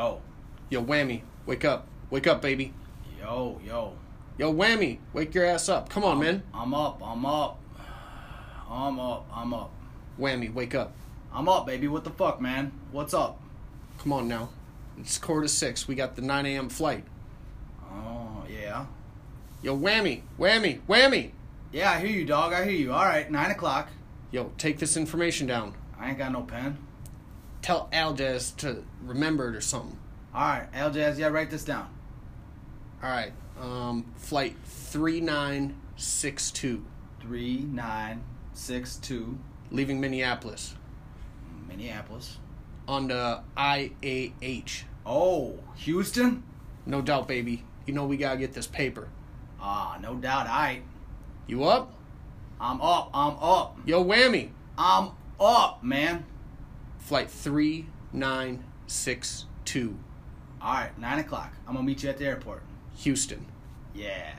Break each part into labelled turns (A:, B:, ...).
A: Yo, Yo, whammy, wake up. Wake up, baby.
B: Yo, yo.
A: Yo, whammy, wake your ass up. Come on, man.
B: I'm up, I'm up. I'm up, I'm up.
A: Whammy, wake up.
B: I'm up, baby. What the fuck, man? What's up?
A: Come on now. It's quarter to six. We got the 9 a.m. flight.
B: Oh, yeah.
A: Yo, whammy, whammy, whammy.
B: Yeah, I hear you, dog. I hear you. All right, 9 o'clock.
A: Yo, take this information down.
B: I ain't got no pen.
A: Tell Aljaz to remember it or something.
B: All right, Al Jazz, yeah, write this down.
A: All right. Um, flight 3962,
B: 3962,
A: leaving Minneapolis
B: Minneapolis.
A: on the IAH.
B: Oh, Houston?
A: No doubt, baby. You know we gotta get this paper.
B: Ah, no doubt. All right.
A: You up?
B: I'm up, I'm up.
A: Yo, whammy.
B: I'm up, man.
A: Flight 3962,
B: All right, 9 o'clock. I'm going to meet you at the airport.
A: Houston.
B: Yeah.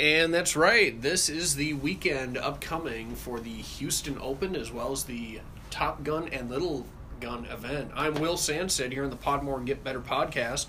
A: And that's right. This is the weekend upcoming for the Houston Open as well as the Top Gun and Little Gun event. I'm Will Sanstead here in the Podmore Get Better podcast.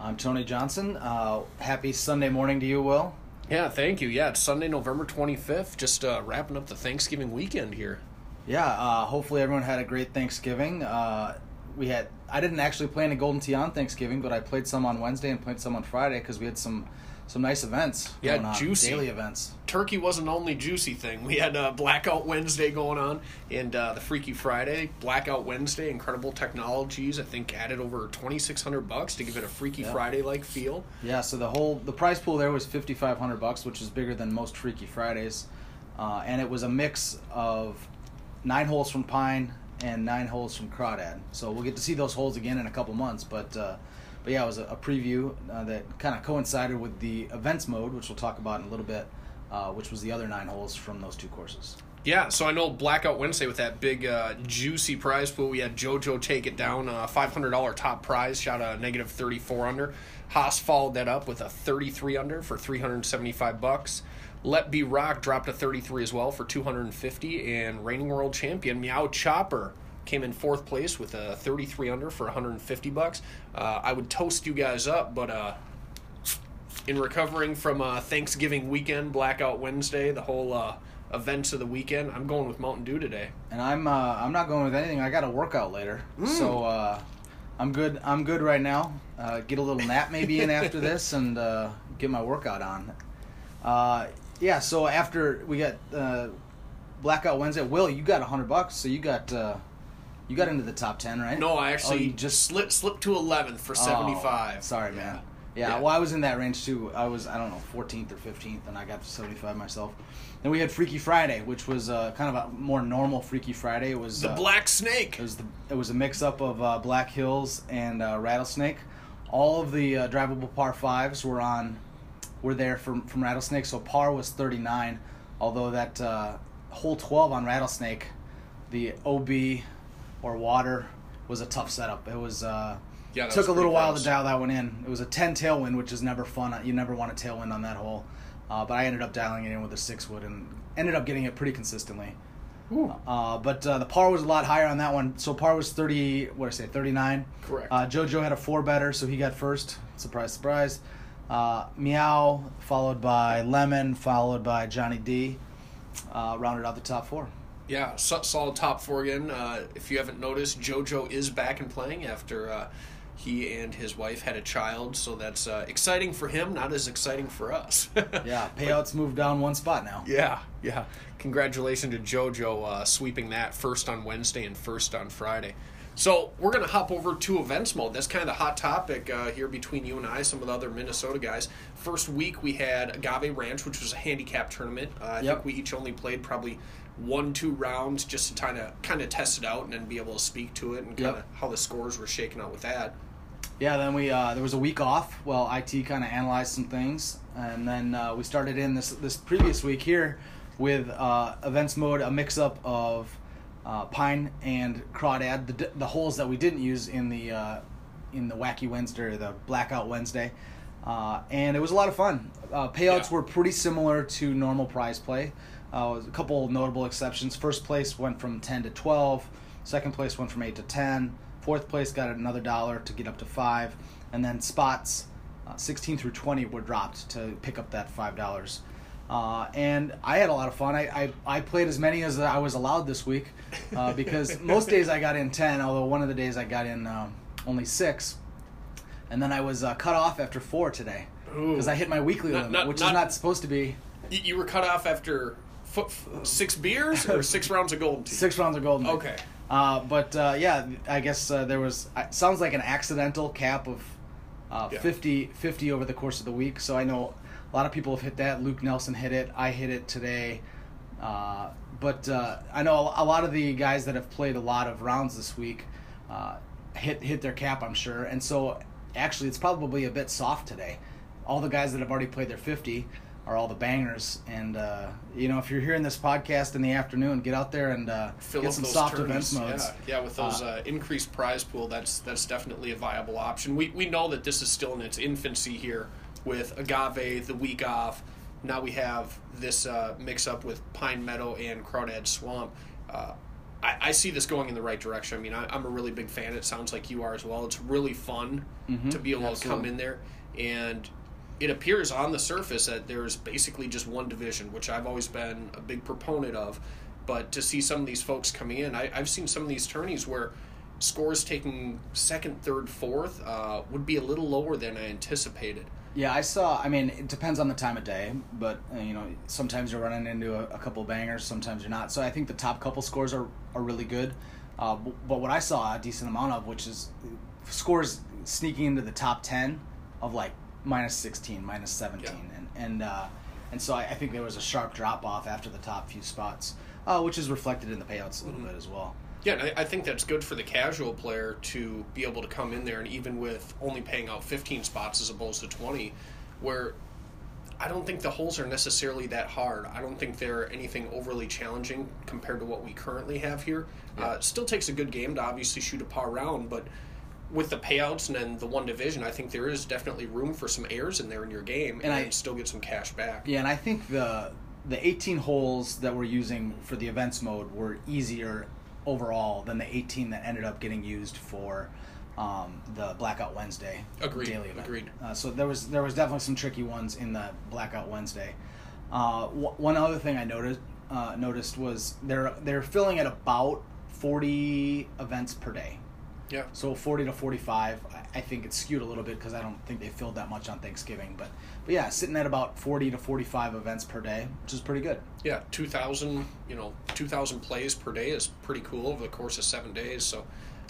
B: I'm Tony Johnson. Uh, happy Sunday morning to you, Will.
A: Yeah, thank you. Yeah, it's Sunday, November 25th. Just uh, wrapping up the Thanksgiving weekend here.
B: Yeah, uh, hopefully everyone had a great Thanksgiving. Uh, we had I didn't actually play any Golden Tee on Thanksgiving, but I played some on Wednesday and played some on Friday because we had some some nice events.
A: Yeah,
B: going on,
A: juicy.
B: daily events.
A: Turkey wasn't the only juicy thing. We had uh, Blackout Wednesday going on and uh, the Freaky Friday. Blackout Wednesday, incredible technologies. I think added over 2600 bucks to give it a Freaky
B: Yeah.
A: Friday like feel.
B: Yeah, so the whole the prize pool there was fifty five hundred bucks, which is bigger than most Freaky Fridays, uh, and it was a mix of nine holes from Pine and nine holes from Crawdad. So we'll get to see those holes again in a couple months, but. But yeah, it was a, a preview uh, that kind of coincided with the events mode, which we'll talk about in a little bit, uh, which was the other nine holes from those two courses.
A: Yeah, so I know Blackout Wednesday with that big uh, juicy prize pool. We had JoJo take it down, uh, five hundred dollar top prize, shot a negative thirty four under. Haas followed that up with a thirty three under for three hundred seventy five bucks. Let Be Rock dropped a thirty three as well for two hundred and fifty, and reigning world champion Meow Chopper came in fourth place with a thirty three under for one hundred and fifty bucks. Uh, I would toast you guys up, but uh, in recovering from uh, Thanksgiving weekend, Blackout Wednesday, the whole uh, events of the weekend, I'm going with Mountain Dew today.
B: And I'm uh, I'm not going with anything. I got a workout later, so uh, I'm good. I'm good right now. Uh, get a little nap maybe in after this, and uh, get my workout on. Uh, yeah. So after we got uh, blackout Wednesday, Will, you got a hundred bucks, so you got uh, you got into the top ten, right?
A: No, I actually
B: Oh, you
A: just slipped slipped to 11th for 75.
B: Oh, sorry, man. Yeah.
A: Yeah.
B: well, I was in that range too. I was, I don't know, 14th or 15th, and I got to 75 myself. Then we had Freaky Friday, which was uh, kind of a more normal Freaky Friday. It was
A: The
B: uh,
A: Black Snake.
B: It was the it was a mix up of uh, Black Hills and uh, Rattlesnake. All of the uh, drivable par fives were on were there from from Rattlesnake. So par was 39, although that uh, hole 12 on Rattlesnake, the OB or water was a tough setup. It was. Uh,
A: Yeah,
B: took
A: was
B: a little while
A: close.
B: to dial that one in. It was a 10 tailwind, which is never fun. You never want a tailwind on that hole. Uh, but I ended up dialing it in with a six wood and ended up getting it pretty consistently. Uh, but uh, the par was a lot higher on that one. So par was 30, what did I say, 39?
A: Correct.
B: Uh, JoJo had a four better, so he got first. Surprise, surprise. Uh, Meow, followed by Lemon, followed by Johnny D. Uh, rounded out the top four.
A: Yeah, so, solid top four again. Uh, if you haven't noticed, JoJo is back and playing after uh, he and his wife had a child, so that's uh, exciting for him, not as exciting for us.
B: Yeah, payouts moved down one spot now.
A: Yeah, yeah. Congratulations to JoJo uh, sweeping that first on Wednesday and first on Friday. So we're gonna hop over to events mode. That's kind of the hot topic uh, here between you and I. Some of the other Minnesota guys. First week we had Agave Ranch, which was a handicap tournament. Uh, I
B: Yep.
A: think we each only played probably one, two rounds just to kind of kind of test it out and then be able to speak to it and kind of
B: Yep.
A: how the scores were shaking out with that.
B: Yeah, then we uh, there was a week off. Well, IT kind of analyzed some things, and then uh, we started in this this previous week here with uh, events mode, a mix up of uh, pine and crawdad, the, the holes that we didn't use in the uh, in the wacky Wednesday or the blackout Wednesday, uh, and it was a lot of fun. Uh, payouts
A: Yeah.
B: were pretty similar to normal prize play. Uh, a couple notable exceptions. First place went from ten to twelve. Second place went from eight to ten. Fourth place got another dollar to get up to five, and then spots uh, sixteen through twenty were dropped to pick up that five dollars. Uh, and I had a lot of fun. I, I, I played as many as I was allowed this week uh, because most days I got in 10, although one of the days I got in um, only six. And then I was uh, cut off after four today because I hit my weekly
A: Not-
B: limit,
A: not-
B: which
A: not-
B: is not supposed to be
A: You, were cut off after f- six beers or six rounds of golden Tee.
B: six rounds of golden. Tea.
A: Okay.
B: Uh, but uh, yeah, I guess uh, there was uh, sounds like an accidental cap of uh,
A: Yeah.
B: 50, 50 over the course of the week. So I know a lot of people have hit that. Luke Nelson hit it. I hit it today. Uh, but uh, I know a lot of the guys that have played a lot of rounds this week uh, hit hit their cap. I'm sure, and so actually it's probably a bit soft today. All the guys that have already played their 50 are all the bangers, and uh, you know if you're hearing this podcast in the afternoon, get out there and uh,
A: Fill
B: get some soft events modes.
A: Yeah, yeah, with those
B: Uh,
A: uh, increased prize pool, that's that's definitely a viable option. We we know that this is still in its infancy here with agave, the week off. Now we have this uh, mix up with Pine Meadow and Crawdad Swamp. Uh, I, I see this going in the right direction. I mean, I, I'm a really big fan. It sounds like you are as well. It's really fun
B: Mhm,
A: to be able to come in there and it appears on the surface that there's basically just one division, which I've always been a big proponent of. But to see some of these folks coming in, I, I've seen some of these tourneys where scores taking second, third, fourth uh, would be a little lower than I anticipated.
B: Yeah, I saw. I mean, it depends on the time of day, but uh, you know, sometimes you're running into a, a couple bangers, sometimes you're not. So I think the top couple scores are are really good. Uh, but what I saw a decent amount of, which is scores sneaking into the top ten of like minus sixteen, minus seventeen, and and uh, and so I, I think there was a sharp drop off after the top few spots, uh, which is reflected in the payouts a little bit as well.
A: Yeah, I, I think that's good for the casual player to be able to come in there, and even with only paying out 15 spots as opposed to 20, where I don't think the holes are necessarily that hard. I don't think they're anything overly challenging compared to what we currently have here. Uh, still takes a good game to obviously shoot a par round, but with the payouts and then the one division, I think there is definitely room for some errors in there in your game and,
B: And I-
A: still get some cash back.
B: Yeah, and I think the the 18 holes that we're using for the events mode were easier overall than the 18 that ended up getting used for um, the Blackout Wednesday
A: Agreed,
B: daily event.
A: agreed.
B: Uh, so there was there was definitely some tricky ones in the Blackout Wednesday. Uh, wh- one other thing I noticed uh, noticed was they're they're filling at about 40 events per day.
A: Yeah.
B: So 40 to 45, I- I think it's skewed a little bit because I don't think they filled that much on Thanksgiving. But, but yeah, sitting at about 40 to 45 events per day, which is pretty good.
A: Yeah, two thousand, you know, two thousand plays per day is pretty cool over the course of seven days. So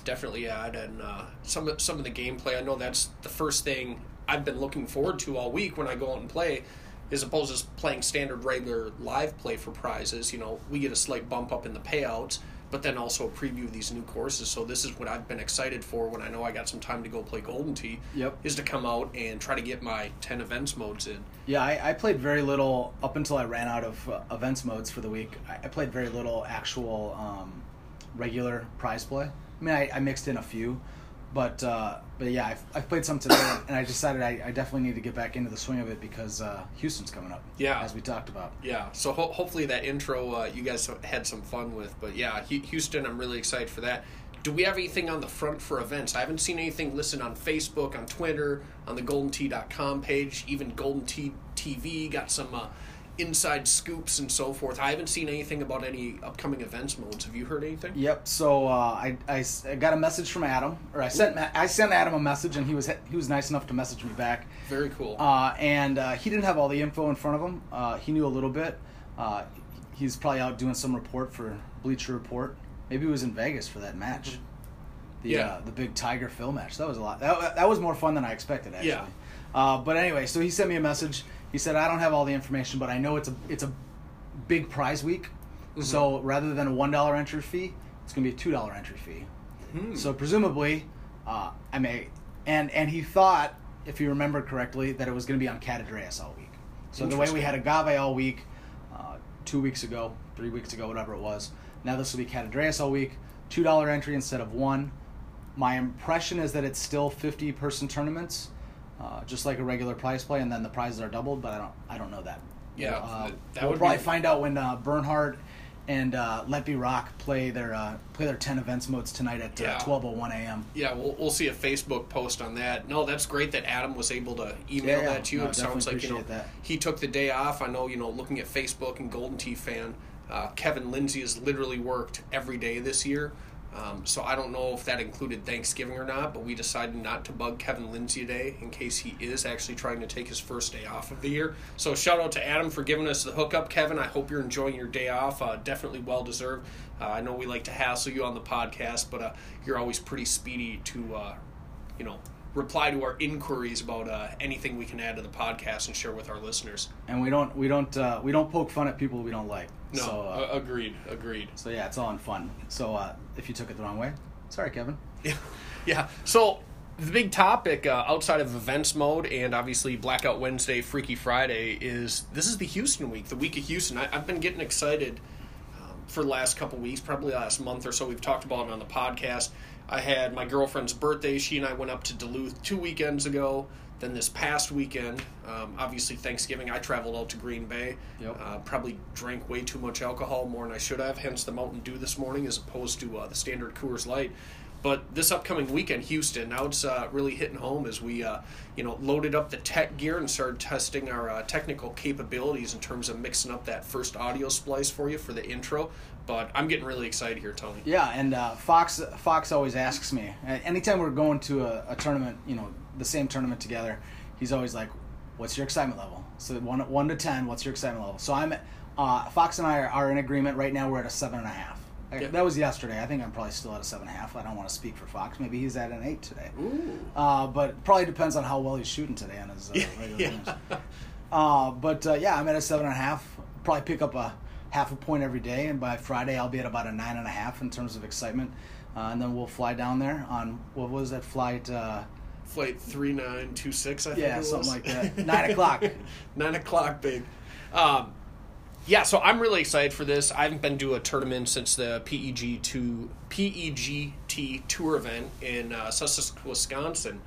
A: definitely add and uh, some of- some of the gameplay. I know that's the first thing I've been looking forward to all week when I go out and play, as opposed to playing standard regular live play for prizes. You know, we get a slight bump up in the payouts, but then also a preview of these new courses. So this is what I've been excited for when I know I got some time to go play Golden Tee.
B: Yep.
A: Is to come out and try to get my ten events modes in.
B: Yeah, I, I played very little up until I ran out of uh, events modes for the week. I, I played very little actual um, regular prize play. I mean, I, I mixed in a few, but uh, but yeah, I've, I've played some today, and I decided I, I definitely need to get back into the swing of it because uh, Houston's coming up.
A: Yeah.
B: as we talked about.
A: Yeah, so ho- hopefully that intro uh, you guys had some fun with. But yeah, Houston, I'm really excited for that. Do we have anything on the front for events? I haven't seen anything listed on Facebook, on Twitter, on the GoldenTee.com page, even Golden Tee TV got some uh, inside scoops and so forth. I haven't seen anything about any upcoming events modes. Have you heard anything?
B: Yep. So uh, I, I I got a message from Adam, or I sent I sent Adam a message, and he was he was nice enough to message me back.
A: Very cool.
B: Uh, and uh, he didn't have all the info in front of him. Uh, he knew a little bit. Uh, he's probably out doing some report for Bleacher Report. Maybe he was in Vegas for that match. The,
A: Yeah.
B: uh, the big Tiger Phil match. That was a lot. That, that was more fun than I expected, actually.
A: Yeah.
B: Uh, but anyway, so he sent me a message. He said, I don't have all the information, but I know it's a it's a big prize week.
A: Mm-hmm.
B: So rather than a one dollar entry fee, it's going to be a two dollar entry fee.
A: Hmm.
B: So presumably, uh, I may, and and he thought, if you remember correctly, that it was going to be on Catadreas all week. So the way we had agave all week, uh, two weeks ago, three weeks ago, whatever it was. Now this will be Cat Andreas all week. Two dollar entry instead of one. My impression is that it's still fifty person tournaments, uh, just like a regular prize play, and then the prizes are doubled. But I don't I don't know that.
A: Yeah,
B: uh,
A: that-
B: we'll
A: would
B: probably
A: be-
B: find out when uh, Bernhard and uh, Let Be Rock play their uh, play their ten events modes tonight at
A: Yeah.
B: uh, twelve oh one a.m.
A: Yeah, we'll, we'll see a Facebook post on that. No, that's great that Adam was able to email
B: yeah.
A: that to you.
B: No,
A: it sounds like you know
B: that.
A: he took the day off. I know you know looking at Facebook and Golden Tee fan, uh, Kevin Lindsay has literally worked every day this year. Um, so I don't know if that included Thanksgiving or not, but we decided not to bug Kevin Lindsay today in case he is actually trying to take his first day off of the year. So shout out to Adam for giving us the hookup, Kevin. I hope you're enjoying your day off. Uh, definitely well deserved. Uh, I know we like to hassle you on the podcast, but uh, you're always pretty speedy to, uh, you know, reply to our inquiries about uh, anything we can add to the podcast and share with our listeners.
B: And we don't we don't uh, we don't poke fun at people we don't like.
A: No,
B: So, uh,
A: agreed, agreed.
B: so yeah, it's all in fun. So uh, if you took it the wrong way, sorry, Kevin.
A: Yeah, yeah. So the big topic uh, outside of events mode and obviously Blackout Wednesday, Freaky Friday is this is the Houston week, the week of Houston. I, I've been getting excited um, for the last couple weeks, probably last month or so. We've talked about it on the podcast. I had my girlfriend's birthday. She and I went up to Duluth two weekends ago. Then this past weekend, um, obviously Thanksgiving, I traveled out to Green Bay.
B: Yep.
A: Uh, probably drank way too much alcohol, more than I should have. Hence the Mountain Dew this morning, as opposed to uh, the standard Coors Light. But this upcoming weekend, Houston, now it's uh, really hitting home as we, uh, you know, loaded up the tech gear and started testing our uh, technical capabilities in terms of mixing up that first audio splice for you for the intro. But I'm getting really excited here, Tony.
B: Yeah, and uh, Fox Fox always asks me anytime we're going to a, a tournament, you know, the same tournament together. He's always like, "What's your excitement level?" So one one to ten, what's your excitement level? So I'm uh, Fox and I are, are in agreement right now. We're at a seven and a half.
A: Yeah.
B: That was yesterday. I think I'm probably still at a seven and a half. I don't want to speak for Fox. Maybe he's at an eight today.
A: Ooh.
B: Uh, but probably depends on how well he's shooting today on his uh, regular
A: Yeah.
B: games. Uh, but uh, yeah, I'm at a seven and a half. Probably pick up a half a point every day, and by Friday I'll be at about a nine and a half in terms of excitement. Uh, and then we'll fly down there on what was that flight? Uh,
A: Flight 3926, I think
B: Yeah,
A: it was.
B: something like that. Nine o'clock.
A: 9 o'clock, big. Um, yeah, so I'm really excited for this. I haven't been to a tournament since the PEG two PEGT tour event in uh, Sussex, Wisconsin.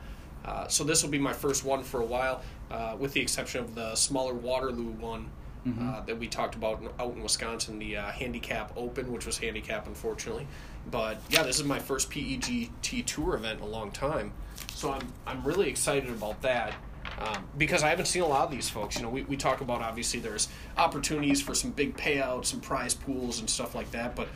A: Uh, so this will be my first one for a while, uh, with the exception of the smaller Waterloo one uh, that we talked about in- out in Wisconsin, the uh, Handicap Open, which was handicap, unfortunately. But yeah, this is my first PEGT tour event in a long time, so I'm I'm really excited about that um, because I haven't seen a lot of these folks. You know, we, we talk about obviously there's opportunities for some big payouts, some prize pools, and stuff like that, but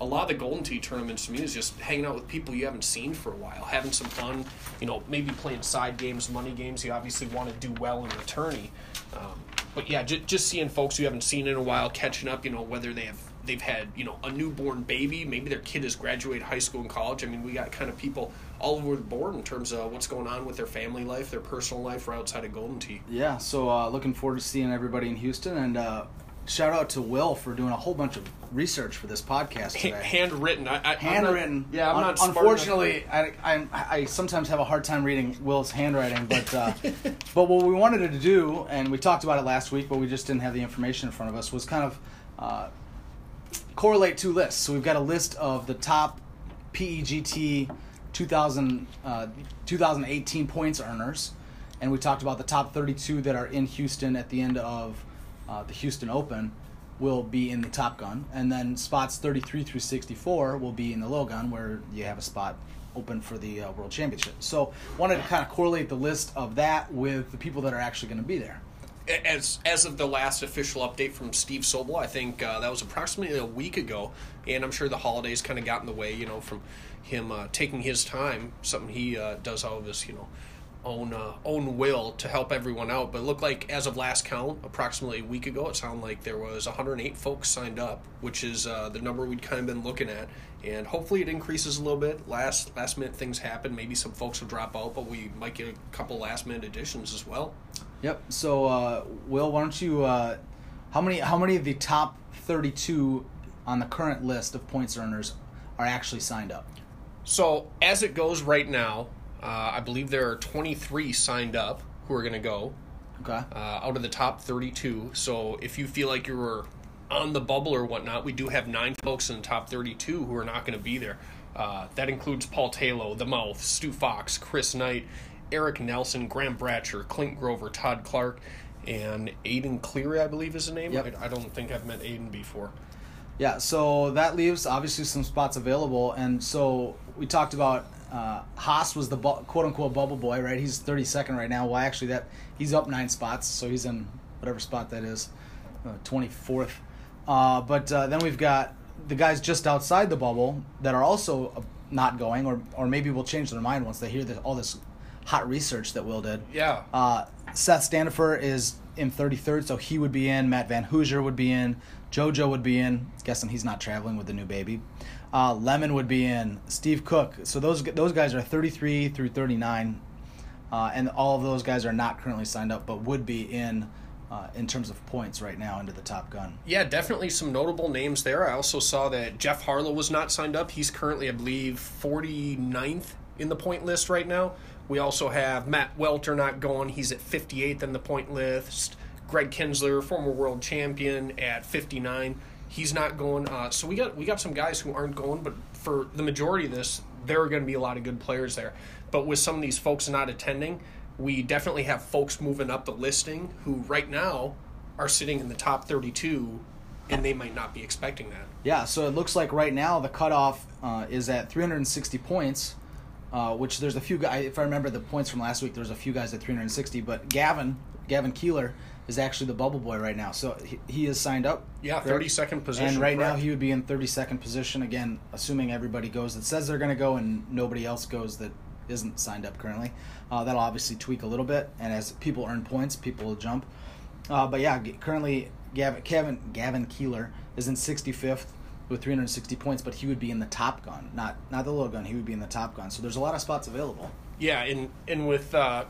A: a lot of the Golden Tee tournaments to me is just hanging out with people you haven't seen for a while, having some fun. You know, maybe playing side games, money games. You obviously want to do well in the tourney, um, but yeah, just seeing folks you haven't seen in a while, catching up. You know, whether they have they've had you know a newborn baby, maybe their kid has graduated high school and college. I mean, we got kind of people all over the board in terms of what's going on with their family life, their personal life, or outside of Golden Tee.
B: yeah, so uh, looking forward to seeing everybody in Houston, and uh, shout out to Will for doing a whole bunch of research for this podcast today.
A: handwritten, I, I, I'm not-
B: handwritten.
A: yeah, I'm not.
B: Unfortunately, I, I I sometimes have a hard time reading Will's handwriting, but uh, but what we wanted to do, and we talked about it last week, but we just didn't have the information in front of us, was kind of uh, correlate two lists. So we've got a list of the top PEGT 2000, uh, 2018 points earners, and we talked about the top 32 that are in Houston at the end of uh, the Houston Open will be in the Top Gun, and then spots 33 through 64 will be in the Low Gun, where you have a spot open for the uh, World Championship. So wanted to kind of correlate the list of that with the people that are actually going to be there.
A: as as of the last official update from Steve Sobel, I think uh, that was approximately a week ago, and I'm sure the holidays kind of got in the way, you know, from him uh, taking his time, something he uh, does out of his, you know, own uh, own will to help everyone out. But it looked like as of last count, approximately a week ago, it sounded like there was 108 folks signed up, which is uh, the number we'd kind of been looking at, and hopefully it increases a little bit. Last last minute things happen, maybe some folks will drop out, but we might get a couple last minute additions as well.
B: Yep. So, uh, Will, why don't you? Uh, how many? How many of the top thirty-two on the current list of points earners are actually signed up?
A: So as it goes right now, uh, I believe there are 23 signed up who are going to go
B: Okay.
A: uh, out of the top 32. So if you feel like you were on the bubble or whatnot, we do have nine folks in the top 32 who are not going to be there. Uh, that includes Paul Taylor, The Mouth, Stu Fox, Chris Knight, Eric Nelson, Graham Bratcher, Clint Grover, Todd Clark, and Aiden Cleary, I believe is the name.
B: Yep.
A: I, I don't think I've met Aiden before.
B: Yeah, so that leaves obviously some spots available, and so we talked about uh, Haas was the bu- quote unquote bubble boy, right? He's 32nd right now. Well, actually, that he's up nine spots, so he's in whatever spot that is, uh, 24th. Uh, but uh, then we've got the guys just outside the bubble that are also uh, not going, or or maybe will change their mind once they hear this, all this hot research that Will did.
A: Yeah.
B: Uh, Seth Standifer is in 33rd, so he would be in. Matt Van Hoosier would be in. JoJo would be in. Guessing he's not traveling with the new baby. Uh, Lemon would be in. Steve Cook. So those those guys are 33 through 39, uh, and all of those guys are not currently signed up, but would be in. Uh, in terms of points right now into the top gun.
A: Yeah, definitely some notable names there. I also saw that Jeff Harlow was not signed up. He's currently, I believe, 49th in the point list right now. We also have Matt Welter not going. He's at 58th in the point list. Greg Kinsler, former world champion, at 59. He's not going. Uh, so we got we got some guys who aren't going, but for the majority of this, there are going to be a lot of good players there. But with some of these folks not attending, we definitely have folks moving up the listing who right now are sitting in the top 32 and they might not be expecting that.
B: Yeah, so it looks like right now the cutoff uh, is at 360 points, uh, which there's a few guys. If I remember the points from last week, there's a few guys at 360. But Gavin, Gavin Keeler, is actually the bubble boy right now. So he, he is signed up.
A: Yeah, 32nd position.
B: And right now he would be in 32nd position again, assuming everybody goes that says they're going to go and nobody else goes that isn't signed up currently. Uh, that'll obviously tweak a little bit, and as people earn points, people will jump. Uh, but yeah, currently Gavin, Gavin Gavin Keeler is in 65th with 360 points, but he would be in the top gun, not not the little gun. He would be in the top gun. So there's a lot of spots available.
A: Yeah, and and with uh,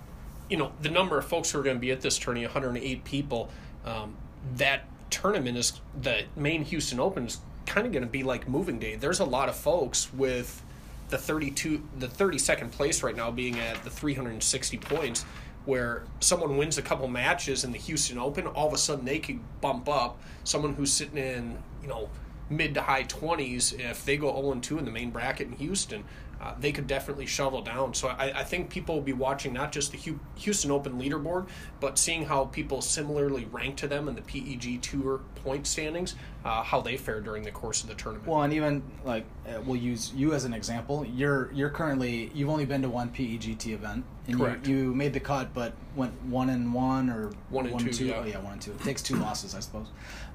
A: you know the number of folks who are going to be at this tourney, 108 people, um, that tournament is the main Houston Open is kind of going to be like moving day. There's a lot of folks with the 32, the 32nd place right now being at the 360 points. Where someone wins a couple matches in the Houston Open, all of a sudden they could bump up. Someone who's sitting in, you know, mid to high 20s, if they go 0 2 in the main bracket in Houston, uh, they could definitely shovel down. So I, I think people will be watching not just the Houston Open leaderboard, but seeing how people similarly rank to them in the PEG Tour point standings, uh, how they fare during the course of the tournament.
B: Well, and even like uh, we'll use you as an example. You're you're currently you've only been to one PEGT event, and
A: Correct.
B: You, you made the cut, but went one and one or
A: One and two, yeah.
B: Oh yeah, one and two. It takes two losses, I suppose.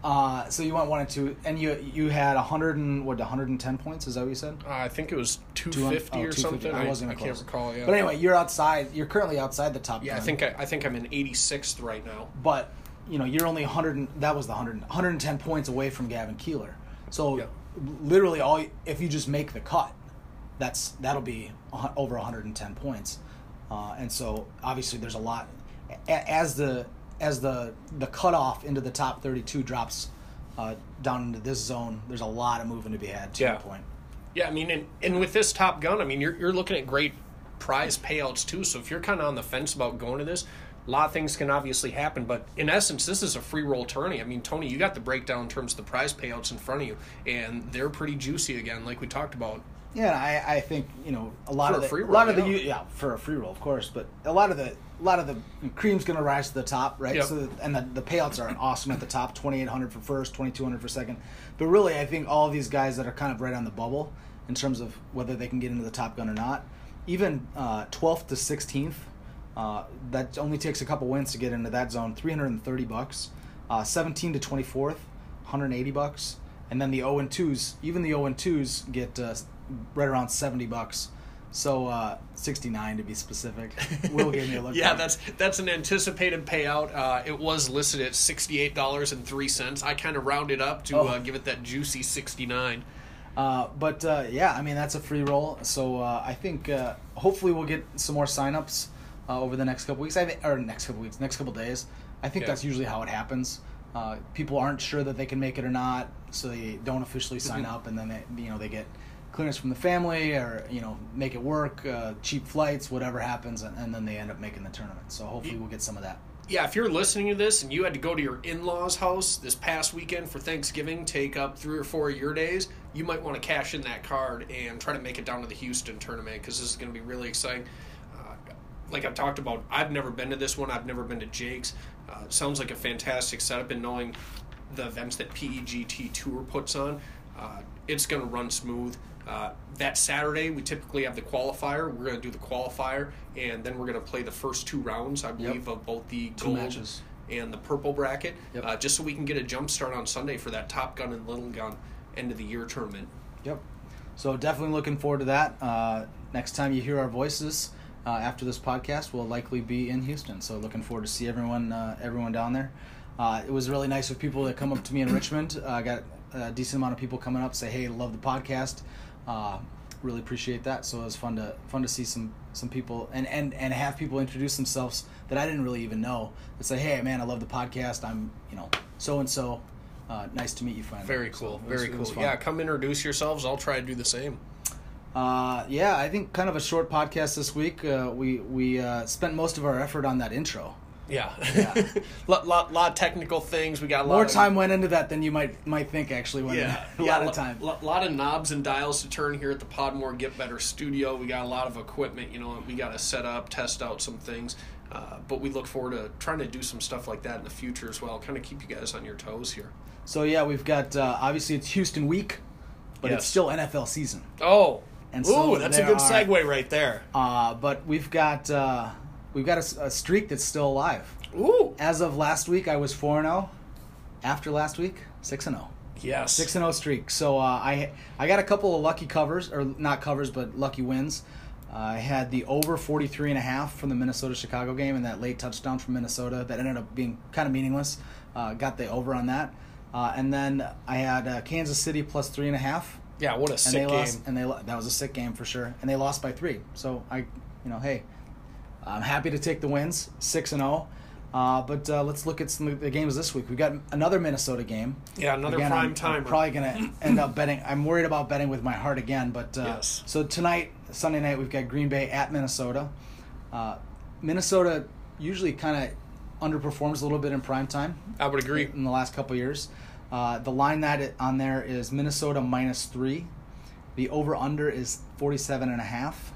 B: Uh, so you went one and two, and you you had hundred and what 110 points? Is that what you said?
A: uh, I think it was 250
B: 200
A: or
B: 250.
A: something.
B: I wasn't
A: I,
B: even
A: can't recall. Yeah.
B: But anyway, you're outside. You're currently outside the top.
A: yeah, I think I, I think I'm in 86th right now.
B: but you know you're only 100 and- that was the 100 110 points away from Gavin Keeler. So
A: Yeah.
B: literally all if you just make the cut, that's that'll be over 110 points. Uh, and so obviously there's a lot as the as the the cutoff into the top 32 drops uh, down into this zone, there's a lot of moving to be had to
A: Yeah.
B: your point.
A: Yeah, I mean, and, and with this Top Gun, I mean, you're, you're looking at great prize payouts too. So if you're kind of on the fence about going to this, a lot of things can obviously happen. But in essence, this is a free roll tourney. I mean, Tony, you got the breakdown in terms of the prize payouts in front of you, and they're pretty juicy again, like we talked about.
B: Yeah, I, I think you know a lot
A: For
B: of
A: a
B: the
A: free
B: a lot of the
A: yeah.
B: u- yeah for a free roll of course, but a lot of the a lot of the cream's gonna rise to the top, right?
A: Yep.
B: So and the, the payouts are awesome at the top, twenty eight hundred for first, twenty two hundred for second. But really, I think all of these guys that are kind of right on the bubble in terms of whether they can get into the top gun or not, even uh, twelfth to sixteenth, uh, that only takes a couple wins to get into that zone. Three hundred and thirty bucks, uh, seventeen to twenty fourth, hundred eighty bucks, and then the zero and twos, even the zero and twos get uh, right around seventy bucks. So uh, sixty nine to be specific. Will gave me a look.
A: yeah,
B: back.
A: that's that's an anticipated payout. Uh, it was listed at sixty eight dollars and three cents. I kind of rounded up to
B: Oh.
A: uh, give it that juicy sixty nine.
B: Uh, but uh, yeah, I mean that's a free roll. So uh, I think uh, hopefully we'll get some more signups uh, over the next couple weeks. I think, or next couple weeks, next couple days. I think
A: Yeah.
B: that's usually how it happens. Uh, people aren't sure that they can make it or not, so they don't officially sign
A: Mhm.
B: up, and then they, you know they get clearance from the family or you know make it work, uh, cheap flights, whatever happens, and, and then they end up making the tournament. So hopefully we'll get some of that.
A: yeah, if you're listening to this and you had to go to your in law's house this past weekend for Thanksgiving, take up three or four of your days, you might want to cash in that card and try to make it down to the Houston tournament because this is going to be really exciting. Like I've talked about, I've never been to this one, I've never been to Jake's. Uh, sounds like a fantastic setup, and knowing the events that PEGT Tour puts on, uh, it's going to run smooth. Uh, that Saturday, we typically have the qualifier. We're going to do the qualifier, and then we're going to play the first two rounds, I believe, of both the
B: Two
A: gold
B: matches.
A: and the purple bracket,
B: Yep.
A: uh, just so we can get a jump start on Sunday for that Top Gun and Little Gun end of the year tournament.
B: Yep. So definitely looking forward to that. Uh, next time you hear our voices uh, after this podcast, we'll likely be in Houston. So looking forward to see everyone, uh, everyone down there. Uh, it was really nice with people that come up to me in Richmond. Uh, I got a decent amount of people coming up say, "Hey, love the podcast." Uh, really appreciate that. So it was fun to fun to see some some people and and and have people introduce themselves that I didn't really even know. That say, "Hey, man, I love the podcast. I'm you know so and so. Nice to meet you finally."
A: Very cool.
B: it was-
A: Very cool. Yeah, come introduce yourselves. I'll try to do the same.
B: Uh, yeah, I think kind of a short podcast this week. Uh, we we uh, spent most of our effort on that intro.
A: Yeah.
B: Yeah.
A: lot, lot, lot of technical things. We got a lot
B: More
A: of,
B: time went into that than you might might think. Actually, went
A: Yeah,
B: into a
A: yeah,
B: lot of time.
A: lo- lot of knobs and dials to turn here at the Podmore Get Better Studio. We got a lot of equipment. You know, we got to set up, test out some things. Uh, but we look forward to trying to do some stuff like that in the future as well. Kind of keep you guys on your toes here.
B: So yeah, we've got uh, obviously it's Houston week, but it's still NFL season.
A: Oh,
B: And
A: ooh, that's a good
B: are-
A: segue right there.
B: Uh, but we've got uh, we've got a a, streak that's still alive.
A: Ooh,
B: As of last week, I was four and zero. After last week, six and zero.
A: yes,
B: Six and zero streak. So uh, I I got a couple of lucky covers or not covers but lucky wins. Uh, I had the over 43 and a half from the Minnesota Chicago game and that late touchdown from Minnesota that ended up being kind of meaningless. Uh, got the over on that. Uh, and then I had uh, Kansas City plus three and a half.
A: Yeah, what a sick
B: And
A: sick
B: they
A: game.
B: lost, and they lo- that was a sick game for sure. And they lost by three. So I, you know, hey, I'm happy to take the wins, six and zero. Uh, but uh, let's look at some of the games this week. We've got another Minnesota game.
A: Yeah, another
B: Again,
A: prime
B: I'm. I'm probably gonna end up betting. I'm worried about betting with my heart again. But uh,
A: Yes.
B: so tonight, Sunday night, we've got Green Bay at Minnesota. Uh, Minnesota usually kind of underperforms a little bit in prime time
A: I would agree.
B: in the last couple of years. Uh, the line that on there is Minnesota minus three. The over under is 47 and a half.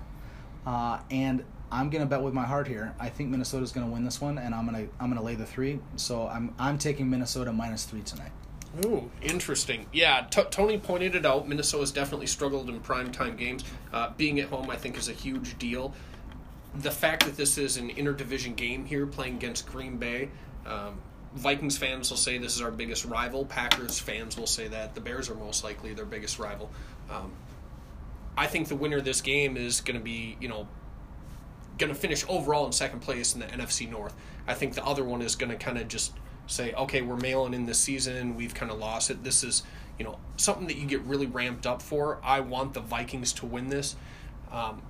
B: Uh, and I'm gonna bet with my heart here. I think Minnesota's gonna win this one, and I'm gonna I'm gonna lay the three. So I'm I'm taking Minnesota minus three tonight.
A: Ooh, interesting. Yeah, T- Tony pointed it out. Minnesota's definitely struggled in primetime games. Uh, being at home, I think, is a huge deal. The fact that this is an interdivision game here, playing against Green Bay, um, Vikings fans will say this is our biggest rival. Packers fans will say that the Bears are most likely their biggest rival. Um, I think the winner of this game is going to be, you know, going to finish overall in second place in the NFC North. I think the other one is going to kind of just say, okay, we're mailing in this season. We've kind of lost it. This is, you know, something that you get really ramped up for. I want the Vikings to win this. Um,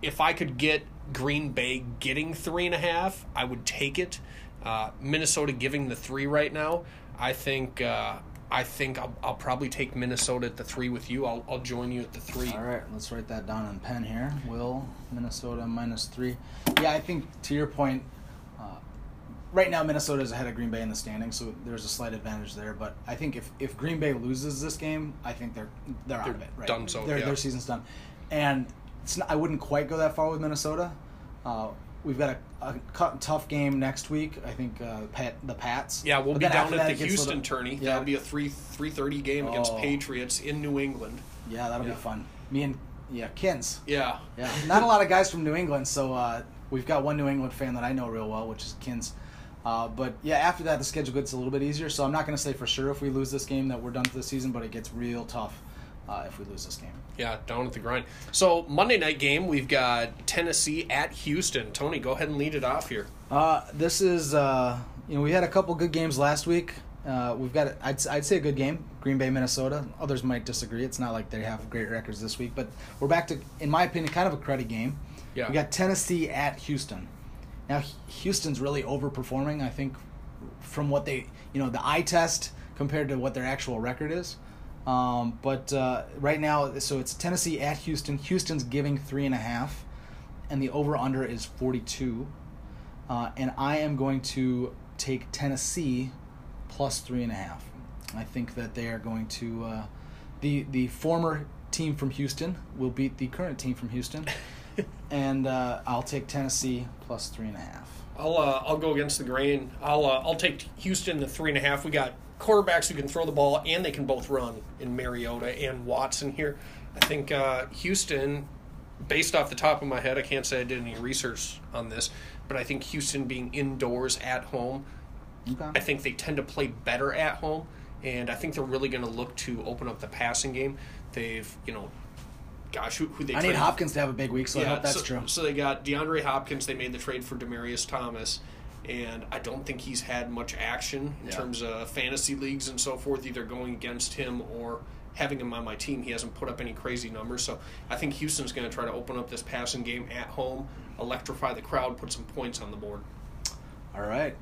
A: if I could get Green Bay getting three and a half, I would take it. Uh, Minnesota giving the three right now, I think. Uh, I think I'll, I'll probably take Minnesota at the three with you. I'll, I'll join you at the three.
B: All right, let's write that down in pen here. Will Minnesota minus three? Yeah, I think to your point. Uh, right now, Minnesota is ahead of Green Bay in the standings, so there's a slight advantage there. But I think if, if Green Bay loses this game, I think they're they're, out
A: They're
B: of it. Right?
A: done so,
B: Their
A: yeah.
B: their season's done, and it's not, I wouldn't quite go that far with Minnesota. Uh, we've got a, a cu- tough game next week. I think uh, Pat, the Pats.
A: Yeah, we'll
B: But
A: be down at the
B: it gets a
A: Houston
B: little-
A: tourney.
B: Yeah.
A: That'll be a three three thirty game against
B: Oh.
A: Patriots in New England.
B: Yeah, that'll
A: Yeah.
B: be fun. Me and yeah, Kins.
A: Yeah,
B: Yeah, not a lot of guys from New England, so uh, we've got one New England fan that I know real well, which is Kins. Uh, but yeah, after that, the schedule gets a little bit easier. So I'm not going to say for sure if we lose this game that we're done for the season, but it gets real tough uh, if we lose this game.
A: yeah, down at the grind. So Monday night game, we've got Tennessee at Houston. Tony, go ahead and lead it off here.
B: Uh, this is uh, you know we had a couple good games last week. Uh, we've got I'd I'd say a good game. Green Bay, Minnesota. Others might disagree. It's not like they have great records this week, but we're back to, in my opinion, kind of a cruddy game.
A: Yeah.
B: We got Tennessee at Houston. Now Houston's really overperforming. I think from what they you know the eye test compared to what their actual record is. Um, but uh, right now, so it's Tennessee at Houston. Houston's giving three and a half, and the over under is forty two. uh, and I am going to take Tennessee plus three and a half. I think that they are going to uh, the the former team from Houston will beat the current team from Houston, and uh, I'll take Tennessee plus three and a half.
A: I'll uh, I'll go against the grain. I'll uh, I'll take Houston the three and a half. We got quarterbacks who can throw the ball and they can both run in Mariota and Watson here. I think uh, Houston, based off the top of my head, I can't say I did any research on this, but I think Houston being indoors at home,
B: Okay.
A: I think they tend to play better at home, and I think they're really going to look to open up the passing game. They've you know, gosh, who, who they
B: I need Hopkins to have a big week, so I hope that's
A: so,
B: true.
A: So they got DeAndre Hopkins. They made the trade for Demaryius Thomas, and I don't think he's had much action in
B: Yeah.
A: terms of fantasy leagues and so forth, either going against him or having him on my team. He hasn't put up any crazy numbers, so I think Houston's going to try to open up this passing game at home, electrify the crowd, put some points on the board.
B: All right,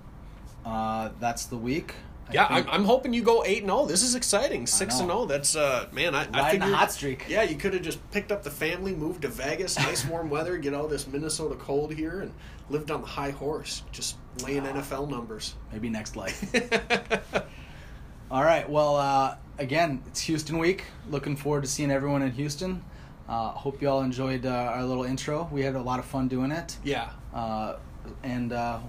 B: uh, that's the week. I
A: Yeah, I'm, I'm hoping you go eight and zero. This is exciting. Six and zero. That's uh, man. I, I
B: Riding a
A: figured
B: hot streak.
A: Yeah, you could have just picked up the family, moved to Vegas, nice warm weather, get all this Minnesota cold here, and lived on the high horse, just laying
B: Ah.
A: NFL numbers.
B: maybe next life. All right. Well, uh, again, it's Houston week. Looking forward to seeing everyone in Houston. Uh, hope you all enjoyed uh, our little intro. We had a lot of fun doing it.
A: yeah.
B: Uh, and uh,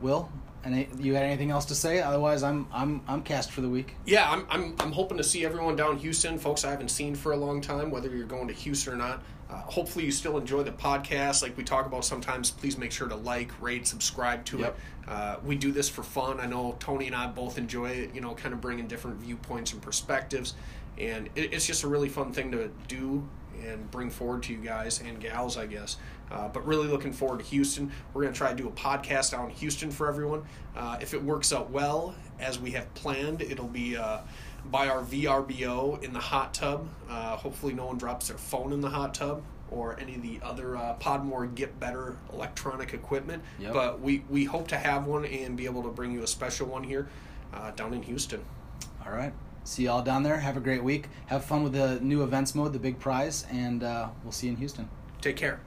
B: Will, any, you had anything else to say? Otherwise, I'm I'm I'm cast for the week.
A: Yeah, I'm, I'm, I'm hoping to see everyone down Houston, folks I haven't seen for a long time, whether you're going to Houston or not. Uh, hopefully, you still enjoy the podcast. Like we talk about sometimes, please make sure to like, rate, subscribe to
B: Yep.
A: it. Uh, we do this for fun. I know Tony and I both enjoy it, you know, kind of bringing different viewpoints and perspectives. And it, it's just a really fun thing to do and bring forward to you guys and gals, I guess. Uh, but really looking forward to Houston. We're going to try to do a podcast out in Houston for everyone. Uh, if it works out well, as we have planned, it'll be uh, by our VRBO in the hot tub. Uh, hopefully, no one drops their phone in the hot tub or any of the other uh, Podmore Get Better electronic equipment.
B: Yep.
A: But we, we hope to have one and be able to bring you a special one here uh, down in Houston.
B: All right. See y'all down there. Have a great week. Have fun with the new events mode, the big prize, and uh, we'll see you in Houston.
A: Take care.